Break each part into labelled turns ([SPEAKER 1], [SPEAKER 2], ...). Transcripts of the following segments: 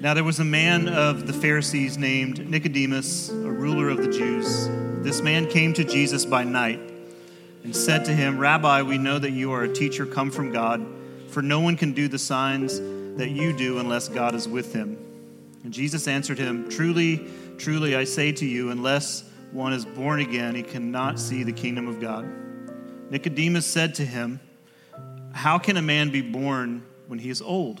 [SPEAKER 1] Now there was a man of the Pharisees named Nicodemus, a ruler of the Jews. This man came to Jesus by night and said to him, Rabbi, we know that you are a teacher come from God, for no one can do the signs that you do unless God is with him. And Jesus answered him, Truly, truly, I say to you, unless one is born again, he cannot see the kingdom of God. Nicodemus said to him, How can a man be born when he is old?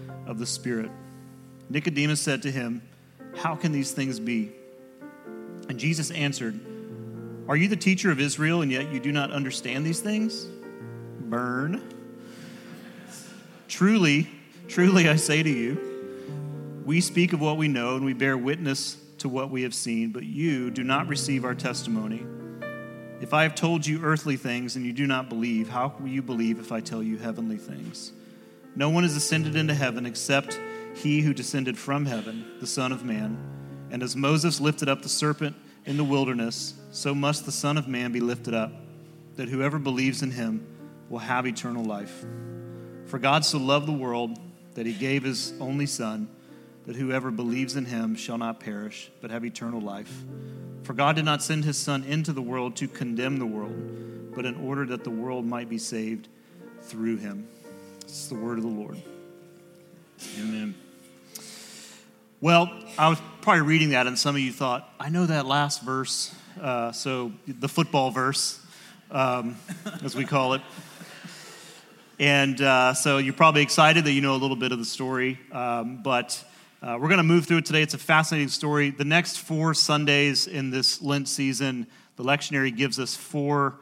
[SPEAKER 1] of the Spirit. Nicodemus said to him, How can these things be? And Jesus answered, Are you the teacher of Israel, and yet you do not understand these things? Burn. Truly, truly, I say to you, we speak of what we know, and we bear witness to what we have seen, but you do not receive our testimony. If I have told you earthly things and you do not believe, how will you believe if I tell you heavenly things? No one has ascended into heaven except he who descended from heaven, the Son of Man. And as Moses lifted up the serpent in the wilderness, so must the Son of Man be lifted up, that whoever believes in him will have eternal life. For God so loved the world that he gave his only Son, that whoever believes in him shall not perish, but have eternal life. For God did not send his Son into the world to condemn the world, but in order that the world might be saved through him. It's the word of the Lord. Amen. Well, I was probably reading that, and some of you thought, I know that last verse. Uh, so, the football verse, um, as we call it. And uh, so, you're probably excited that you know a little bit of the story. Um, but uh, we're going to move through it today. It's a fascinating story. The next four Sundays in this Lent season, the lectionary gives us four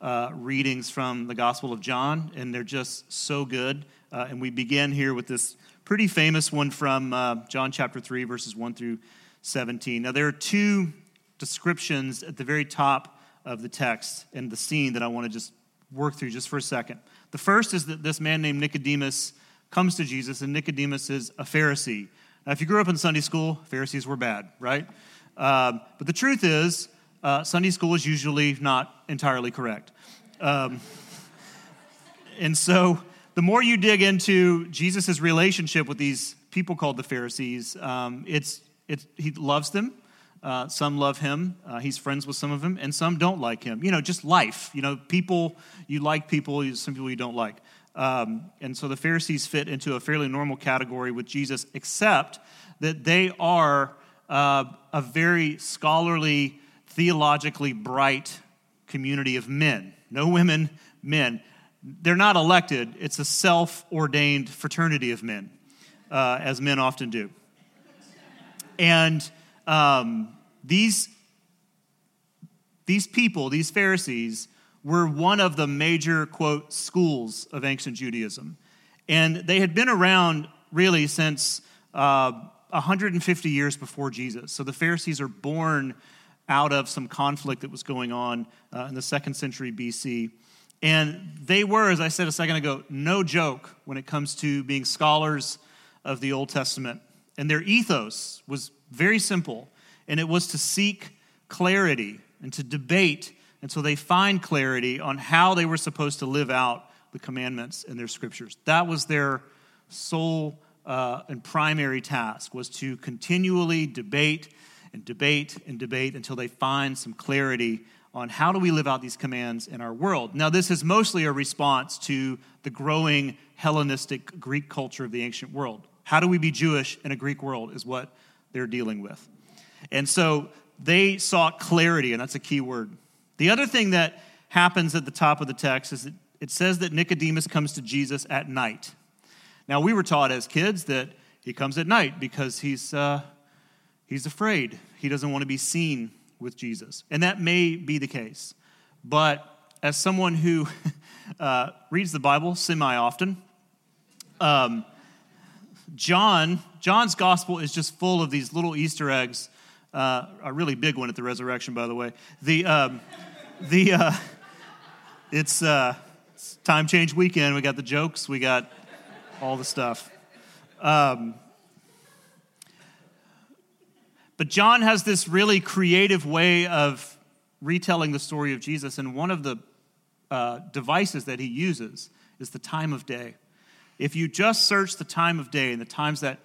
[SPEAKER 1] uh, readings from the Gospel of John, and they're just so good. Uh, and we begin here with this pretty famous one from uh, John chapter 3, verses 1 through 17. Now, there are two descriptions at the very top of the text and the scene that I want to just work through just for a second. The first is that this man named Nicodemus comes to Jesus, and Nicodemus is a Pharisee. Now, if you grew up in Sunday school, Pharisees were bad, right? Um, but the truth is, uh, Sunday school is usually not entirely correct. Um, and so the more you dig into Jesus' relationship with these people called the Pharisees, um, it's, it's, he loves them. Uh, some love him. Uh, he's friends with some of them, and some don't like him. You know, just life. You know, people, you like people, some people you don't like. Um, and so the Pharisees fit into a fairly normal category with Jesus, except that they are uh, a very scholarly, theologically bright community of men. No women, men. They're not elected, it's a self ordained fraternity of men, uh, as men often do. And um, these, these people, these Pharisees, were one of the major, quote, schools of ancient Judaism. And they had been around really since uh, 150 years before Jesus. So the Pharisees are born out of some conflict that was going on uh, in the second century BC. And they were, as I said a second ago, no joke when it comes to being scholars of the Old Testament. And their ethos was very simple, and it was to seek clarity and to debate until they find clarity on how they were supposed to live out the commandments in their scriptures. That was their sole uh, and primary task was to continually debate and debate and debate until they find some clarity on how do we live out these commands in our world. Now, this is mostly a response to the growing Hellenistic Greek culture of the ancient world. How do we be Jewish in a Greek world is what they're dealing with. And so they sought clarity, and that's a key word. The other thing that happens at the top of the text is that it says that Nicodemus comes to Jesus at night. Now, we were taught as kids that he comes at night because he's, uh, he's afraid. He doesn't want to be seen with Jesus. And that may be the case. But as someone who uh, reads the Bible semi often, um, John, John's gospel is just full of these little Easter eggs. Uh, a really big one at the resurrection, by the way. The, um, the, uh, it's, uh, it's time change weekend. We got the jokes, we got all the stuff. Um, but John has this really creative way of retelling the story of Jesus, and one of the uh, devices that he uses is the time of day. If you just search the time of day and the times that,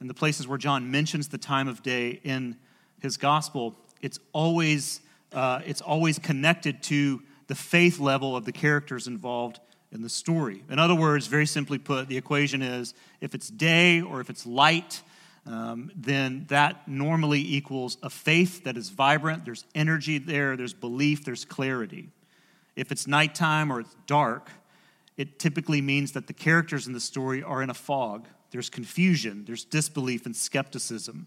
[SPEAKER 1] and the places where John mentions the time of day in his gospel, it's always, uh, it's always connected to the faith level of the characters involved in the story. In other words, very simply put, the equation is if it's day or if it's light, um, then that normally equals a faith that is vibrant, there's energy there, there's belief, there's clarity. If it's nighttime or it's dark, it typically means that the characters in the story are in a fog. There's confusion, there's disbelief and skepticism.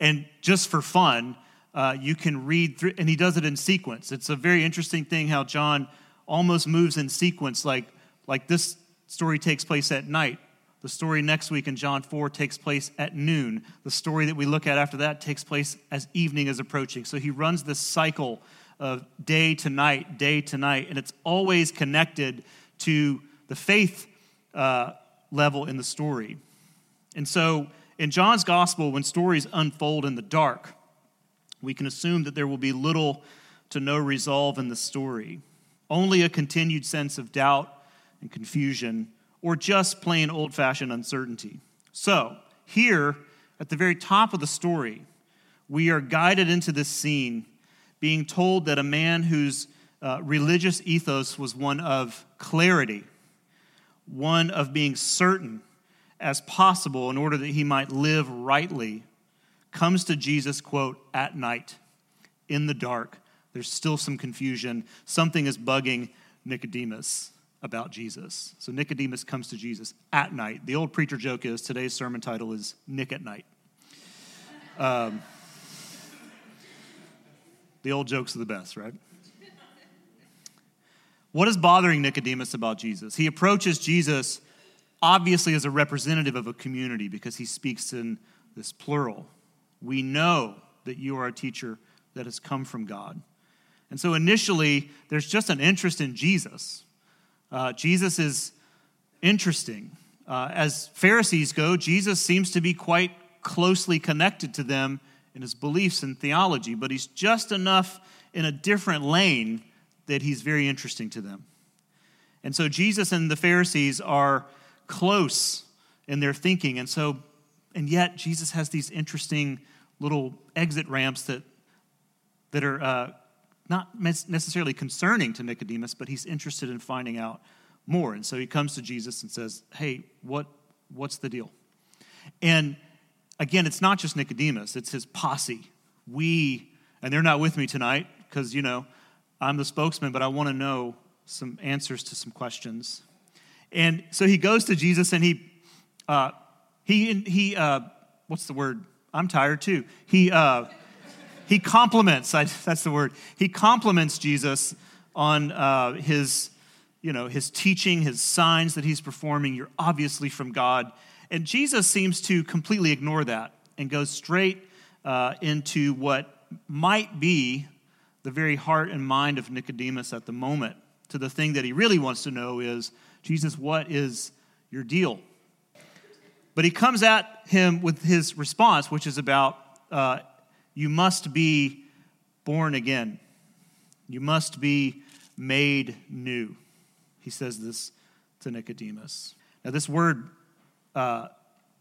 [SPEAKER 1] And just for fun, uh, you can read through, and he does it in sequence. It's a very interesting thing how John almost moves in sequence, like, like this story takes place at night. The story next week in John 4 takes place at noon. The story that we look at after that takes place as evening is approaching. So he runs this cycle of day to night, day to night, and it's always connected to the faith uh, level in the story. And so in John's gospel, when stories unfold in the dark, we can assume that there will be little to no resolve in the story, only a continued sense of doubt and confusion, or just plain old fashioned uncertainty. So, here at the very top of the story, we are guided into this scene being told that a man whose uh, religious ethos was one of clarity, one of being certain as possible in order that he might live rightly, comes to Jesus, quote, at night, in the dark. There's still some confusion. Something is bugging Nicodemus about Jesus. So Nicodemus comes to Jesus at night. The old preacher joke is today's sermon title is Nick at Night. Um, the old jokes are the best, right? What is bothering Nicodemus about Jesus? He approaches Jesus obviously as a representative of a community because he speaks in this plural. We know that you are a teacher that has come from God. And so initially, there's just an interest in Jesus. Uh, Jesus is interesting. Uh, as Pharisees go, Jesus seems to be quite closely connected to them in his beliefs and theology, but he's just enough in a different lane that he's very interesting to them. And so Jesus and the Pharisees are close in their thinking. And so, and yet Jesus has these interesting little exit ramps that, that are uh, not necessarily concerning to Nicodemus, but he's interested in finding out more. And so he comes to Jesus and says, Hey, what, what's the deal? And again, it's not just Nicodemus, it's his posse. We, and they're not with me tonight because, you know, I'm the spokesman, but I want to know some answers to some questions. And so he goes to Jesus and he, uh, he, he uh, what's the word? I'm tired too. He, uh, he compliments, I, that's the word. He compliments Jesus on uh, his, you know, his teaching, his signs that he's performing. You're obviously from God. And Jesus seems to completely ignore that and goes straight uh, into what might be the very heart and mind of Nicodemus at the moment to the thing that he really wants to know is Jesus, what is your deal? But he comes at him with his response, which is about uh, you must be born again. You must be made new. He says this to Nicodemus. Now, this word uh,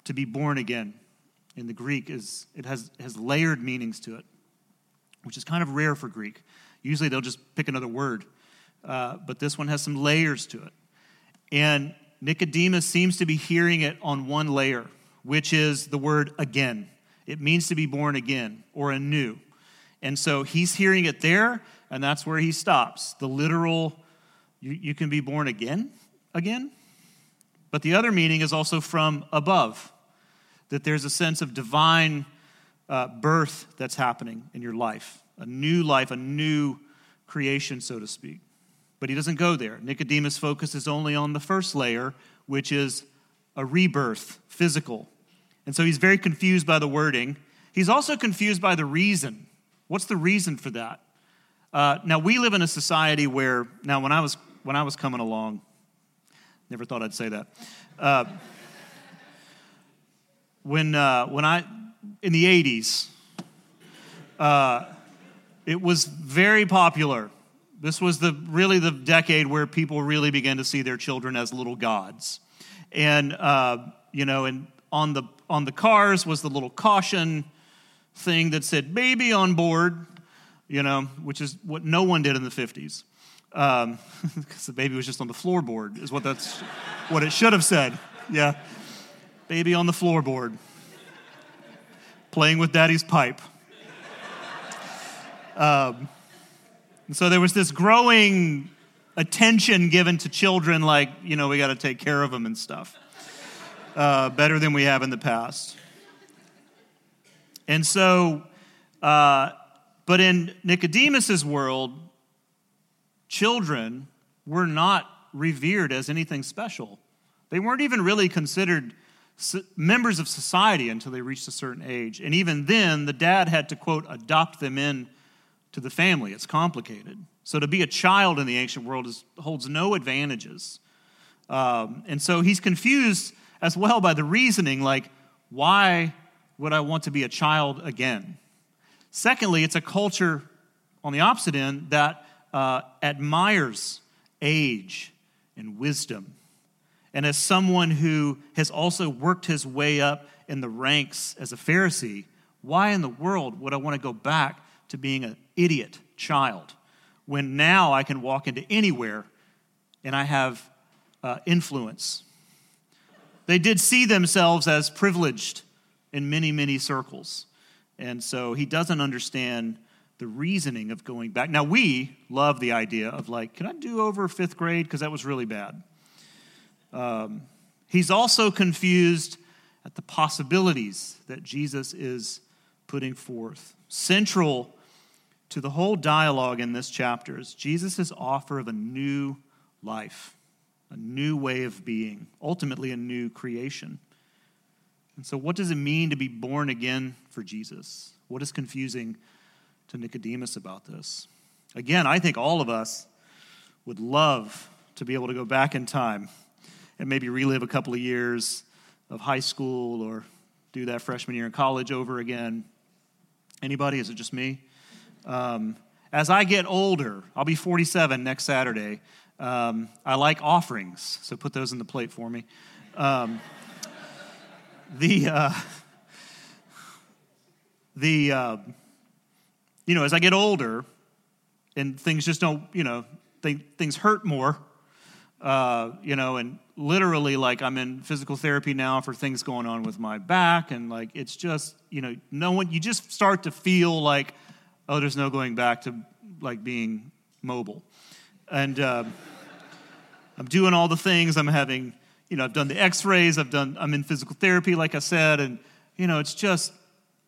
[SPEAKER 1] to be born again in the Greek is it has, has layered meanings to it, which is kind of rare for Greek. Usually they'll just pick another word, uh, but this one has some layers to it. And Nicodemus seems to be hearing it on one layer, which is the word again. It means to be born again or anew. And so he's hearing it there, and that's where he stops. The literal, you, you can be born again, again. But the other meaning is also from above, that there's a sense of divine uh, birth that's happening in your life, a new life, a new creation, so to speak. But he doesn't go there. Nicodemus focuses only on the first layer, which is a rebirth, physical. And so he's very confused by the wording. He's also confused by the reason. What's the reason for that? Uh, now we live in a society where now when I was when I was coming along, never thought I'd say that. Uh, when uh, when I in the '80s, uh, it was very popular. This was the really the decade where people really began to see their children as little gods, and uh, you know, and on the on the cars was the little caution thing that said "baby on board," you know, which is what no one did in the 50s. Because um, the baby was just on the floorboard, is what that's what it should have said. Yeah. Baby on the floorboard, playing with daddy's pipe. Um, so there was this growing attention given to children, like, you know, we got to take care of them and stuff, uh, better than we have in the past. And so, uh, but in Nicodemus's world, children were not revered as anything special. They weren't even really considered members of society until they reached a certain age. And even then, the dad had to, quote, adopt them in to the family. It's complicated. So to be a child in the ancient world is, holds no advantages. Um, and so he's confused as well by the reasoning like, why would I want to be a child again? Secondly, it's a culture on the opposite end that uh, admires age and wisdom. And as someone who has also worked his way up in the ranks as a Pharisee, why in the world would I want to go back to being an idiot child when now I can walk into anywhere and I have uh, influence? They did see themselves as privileged in many, many circles. And so he doesn't understand the reasoning of going back. Now, we love the idea of like, can I do over fifth grade? Because that was really bad. Um, he's also confused at the possibilities that Jesus is putting forth. Central to the whole dialogue in this chapter is Jesus' offer of a new life, a new way of being, ultimately, a new creation. And so, what does it mean to be born again for Jesus? What is confusing to Nicodemus about this? Again, I think all of us would love to be able to go back in time and maybe relive a couple of years of high school or do that freshman year in college over again. Anybody? Is it just me? Um, as I get older, I'll be 47 next Saturday. Um, I like offerings, so put those in the plate for me. Um, the uh, the uh, you know as I get older and things just don't you know things hurt more uh, you know and literally like I'm in physical therapy now for things going on with my back and like it's just you know no one you just start to feel like oh there's no going back to like being mobile and uh, I'm doing all the things I'm having you know, I've done the x-rays, I've done, I'm in physical therapy, like I said, and, you know, it's just,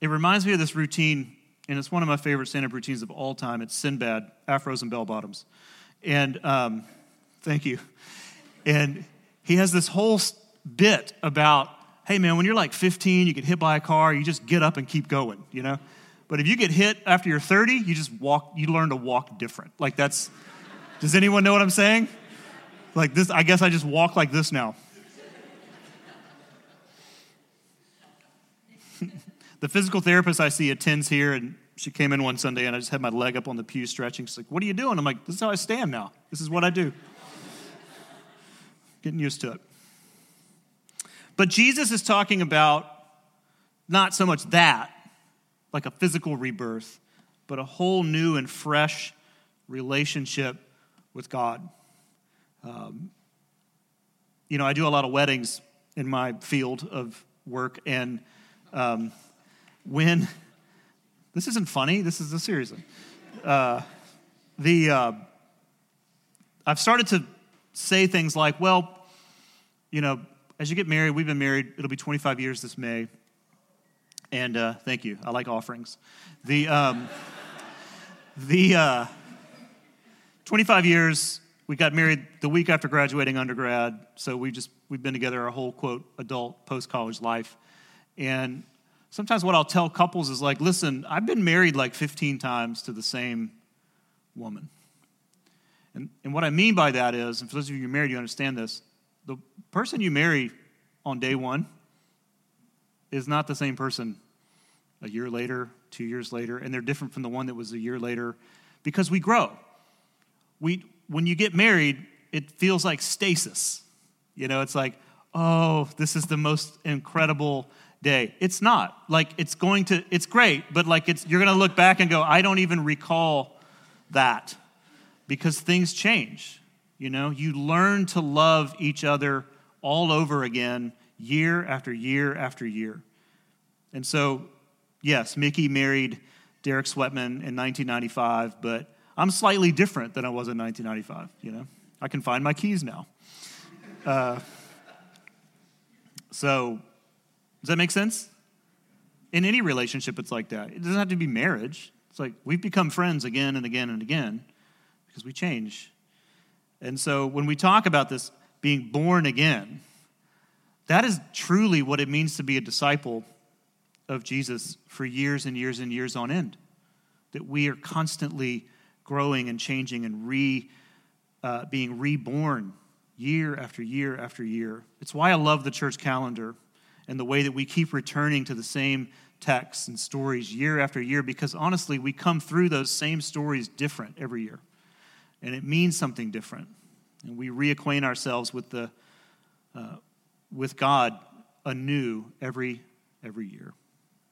[SPEAKER 1] it reminds me of this routine, and it's one of my favorite stand-up routines of all time. It's Sinbad, afros and bell-bottoms. And um, thank you. And he has this whole bit about, hey, man, when you're like 15, you get hit by a car, you just get up and keep going, you know? But if you get hit after you're 30, you just walk, you learn to walk different. Like that's, does anyone know what I'm saying? Like this, I guess I just walk like this now. the physical therapist I see attends here, and she came in one Sunday, and I just had my leg up on the pew stretching. She's like, What are you doing? I'm like, This is how I stand now. This is what I do. Getting used to it. But Jesus is talking about not so much that, like a physical rebirth, but a whole new and fresh relationship with God. Um, you know, I do a lot of weddings in my field of work, and um, when this isn't funny, this is a serious. Uh, the uh, I've started to say things like, well, you know, as you get married, we've been married, it'll be 25 years this May. And uh, thank you. I like offerings. The, um, the uh, 25 years, we got married the week after graduating undergrad, so we just we've been together our whole quote adult post college life. And sometimes what I'll tell couples is like, listen, I've been married like 15 times to the same woman. And, and what I mean by that is, and for those of you who are married, you understand this, the person you marry on day one is not the same person a year later, two years later, and they're different from the one that was a year later because we grow. We, when you get married, it feels like stasis. You know, it's like, oh, this is the most incredible day. It's not. Like it's going to it's great, but like it's you're going to look back and go, I don't even recall that because things change. You know, you learn to love each other all over again year after year after year. And so, yes, Mickey married Derek Sweatman in 1995, but I'm slightly different than I was in 1995, you know? I can find my keys now. Uh, so, does that make sense? In any relationship, it's like that. It doesn't have to be marriage. It's like we've become friends again and again and again because we change. And so when we talk about this being born again, that is truly what it means to be a disciple of Jesus for years and years and years on end. That we are constantly growing and changing and re, uh, being reborn year after year after year. It's why I love the church calendar and the way that we keep returning to the same texts and stories year after year because honestly, we come through those same stories different every year. And it means something different. And we reacquaint ourselves with, the, uh, with God anew every, every year.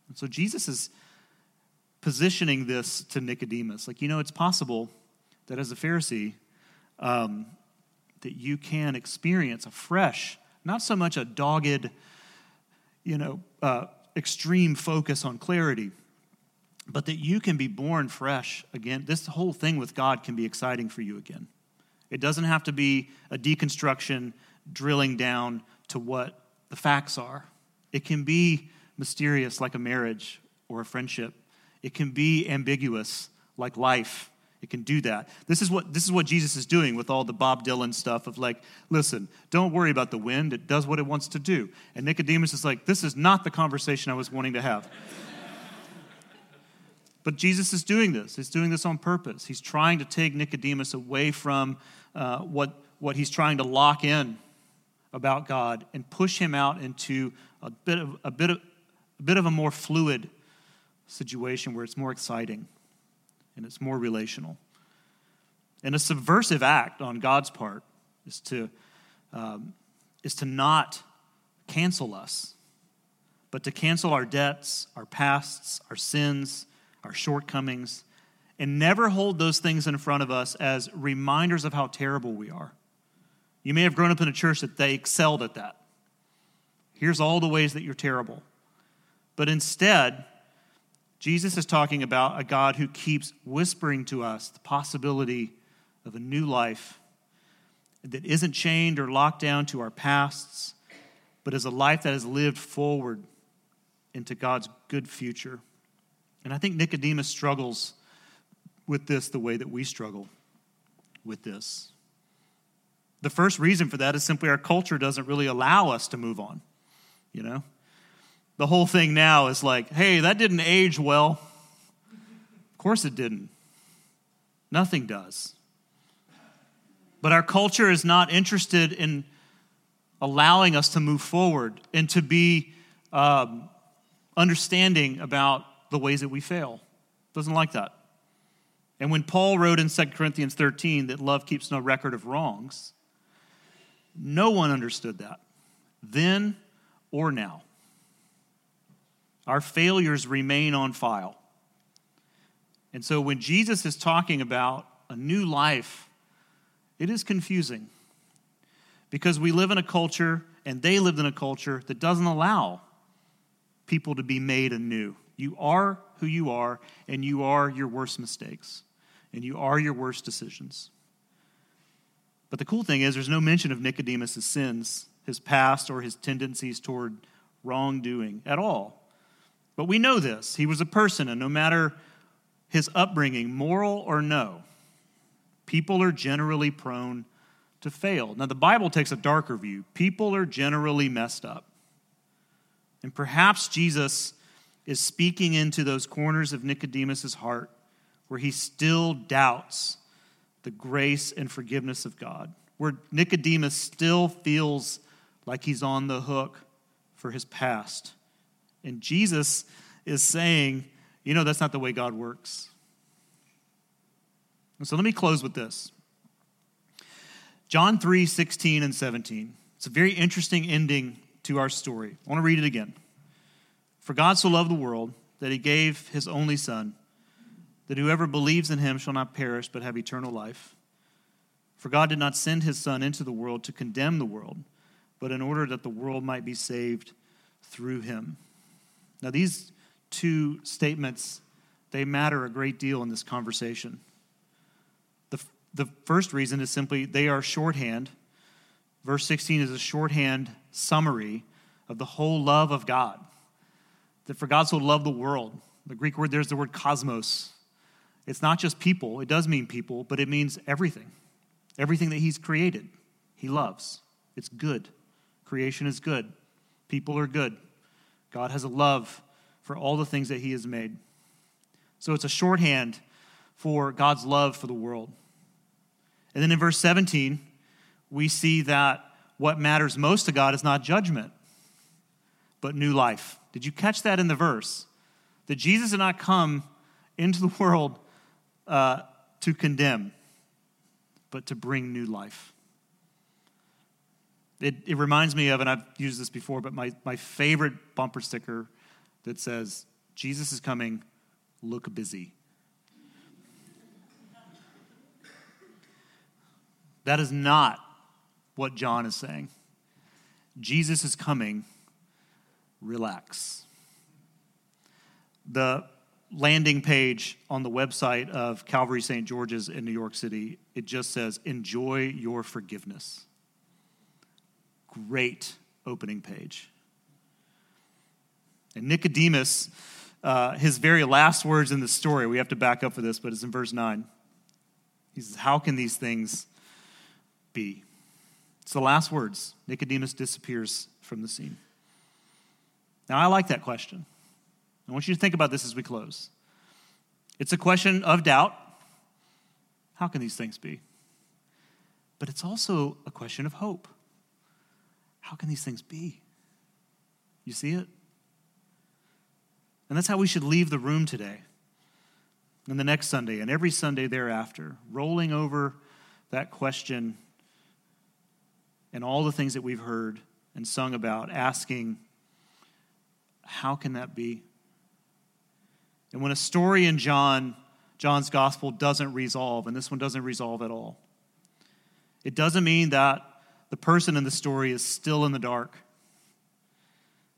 [SPEAKER 1] And so Jesus is positioning this to Nicodemus. Like, you know, it's possible that as a Pharisee, um, that you can experience a fresh, not so much a dogged, you know, uh, extreme focus on clarity, but that you can be born fresh again. This whole thing with God can be exciting for you again. It doesn't have to be a deconstruction, drilling down to what the facts are. It can be mysterious, like a marriage or a friendship. It can be ambiguous, like life it can do that. This is what this is what Jesus is doing with all the Bob Dylan stuff of like, listen, don't worry about the wind. It does what it wants to do. And Nicodemus is like, this is not the conversation I was wanting to have. but Jesus is doing this. He's doing this on purpose. He's trying to take Nicodemus away from uh, what what he's trying to lock in about God and push him out into a bit of a bit of a bit of a more fluid situation where it's more exciting and it's more relational. And a subversive act on God's part is to, um, is to not cancel us, but to cancel our debts, our pasts, our sins, our shortcomings, and never hold those things in front of us as reminders of how terrible we are. You may have grown up in a church that they excelled at that. Here's all the ways that you're terrible. But instead, Jesus is talking about a God who keeps whispering to us the possibility of a new life that isn't chained or locked down to our pasts, but is a life that is lived forward into God's good future. And I think Nicodemus struggles with this the way that we struggle with this. The first reason for that is simply our culture doesn't really allow us to move on, you know? The whole thing now is like, hey, that didn't age well. Of course it didn't. Nothing does. But our culture is not interested in allowing us to move forward and to be um, understanding about the ways that we fail. Doesn't like that. And when Paul wrote in 2 Corinthians 13 that love keeps no record of wrongs, no one understood that, then or now. Our failures remain on file. And so when Jesus is talking about a new life, it is confusing because we live in a culture and they lived in a culture that doesn't allow people to be made anew. You are who you are, and you are your worst mistakes, and you are your worst decisions. But the cool thing is, there's no mention of Nicodemus' sins, his past, or his tendencies toward wrongdoing at all. But we know this. He was a person, and no matter his upbringing, moral or no, People are generally prone to fail. Now, the Bible takes a darker view. People are generally messed up. And perhaps Jesus is speaking into those corners of Nicodemus' heart where he still doubts the grace and forgiveness of God, where Nicodemus still feels like he's on the hook for his past. And Jesus is saying, you know, that's not the way God works. And so let me close with this. John 3 16 and 17. It's a very interesting ending to our story. I want to read it again. For God so loved the world that he gave his only Son, that whoever believes in him shall not perish but have eternal life. For God did not send his Son into the world to condemn the world, but in order that the world might be saved through him. Now, these two statements, they matter a great deal in this conversation. The, the first reason is simply they are shorthand. Verse 16 is a shorthand summary of the whole love of God. That for God so loved the world. The Greek word there's the word cosmos. It's not just people, it does mean people, but it means everything. Everything that He's created, He loves. It's good. Creation is good. People are good. God has a love for all the things that he has made. So it's a shorthand for God's love for the world. And then in verse 17, we see that what matters most to God is not judgment, but new life. Did you catch that in the verse? That Jesus did not come into the world uh, to condemn, but to bring new life. It, it reminds me of, and I've used this before, but my, my favorite bumper sticker that says, Jesus is coming, look busy. That is not what John is saying. Jesus is coming, relax. The landing page on the website of Calvary St. George's in New York City, it just says, Enjoy your forgiveness. Great opening page. And Nicodemus, uh, his very last words in the story, we have to back up for this, but it's in verse 9. He says, How can these things be? It's the last words. Nicodemus disappears from the scene. Now, I like that question. I want you to think about this as we close. It's a question of doubt. How can these things be? But it's also a question of hope. How can these things be? You see it? And that's how we should leave the room today and the next Sunday and every Sunday thereafter, rolling over that question and all the things that we've heard and sung about, asking, how can that be? And when a story in John, John's gospel doesn't resolve, and this one doesn't resolve at all, it doesn't mean that the person in the story is still in the dark.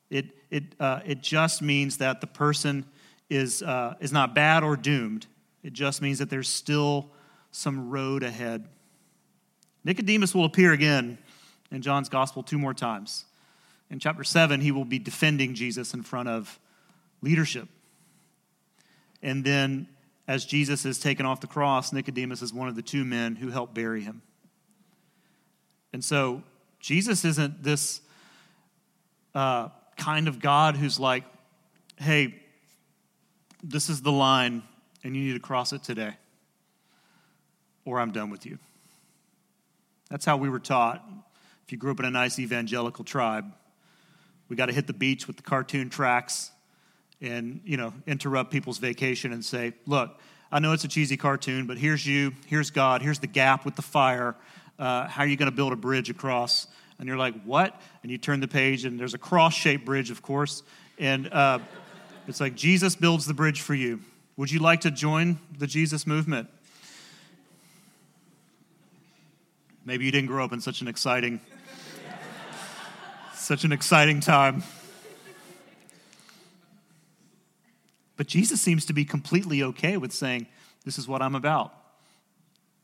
[SPEAKER 1] It, it, uh, it just means that the person is, uh, is not bad or doomed. It just means that there's still some road ahead. Nicodemus will appear again in John's gospel two more times. In chapter 7, he will be defending Jesus in front of leadership. And then, as Jesus is taken off the cross, Nicodemus is one of the two men who helped bury him. And so, Jesus isn't this uh, kind of God who's like, hey, this is the line and you need to cross it today, or I'm done with you. That's how we were taught. If you grew up in a nice evangelical tribe, we got to hit the beach with the cartoon tracks and, you know, interrupt people's vacation and say, look, I know it's a cheesy cartoon, but here's you, here's God, here's the gap with the fire. Uh, how are you going to build a bridge across? and you're like, what? And you turn the page, and there's a cross shaped bridge, of course. And uh, it's like, Jesus builds the bridge for you. Would you like to join the Jesus movement? Maybe you didn't grow up in such an exciting, such an exciting time. But Jesus seems to be completely okay with saying, This is what I'm about.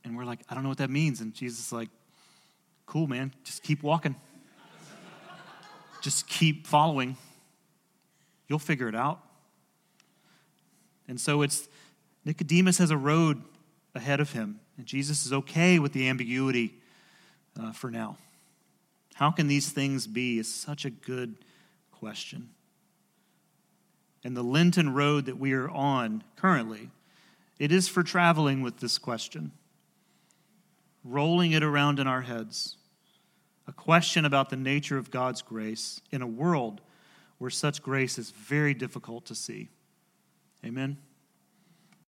[SPEAKER 1] And we're like, I don't know what that means. And Jesus is like, Cool, man. Just keep walking. Just keep following. You'll figure it out. And so it's Nicodemus has a road ahead of him. And Jesus is okay with the ambiguity uh, for now. How can these things be? Is such a good question. And the Lenten road that we are on currently, it is for traveling with this question, rolling it around in our heads. A question about the nature of God's grace in a world where such grace is very difficult to see. Amen.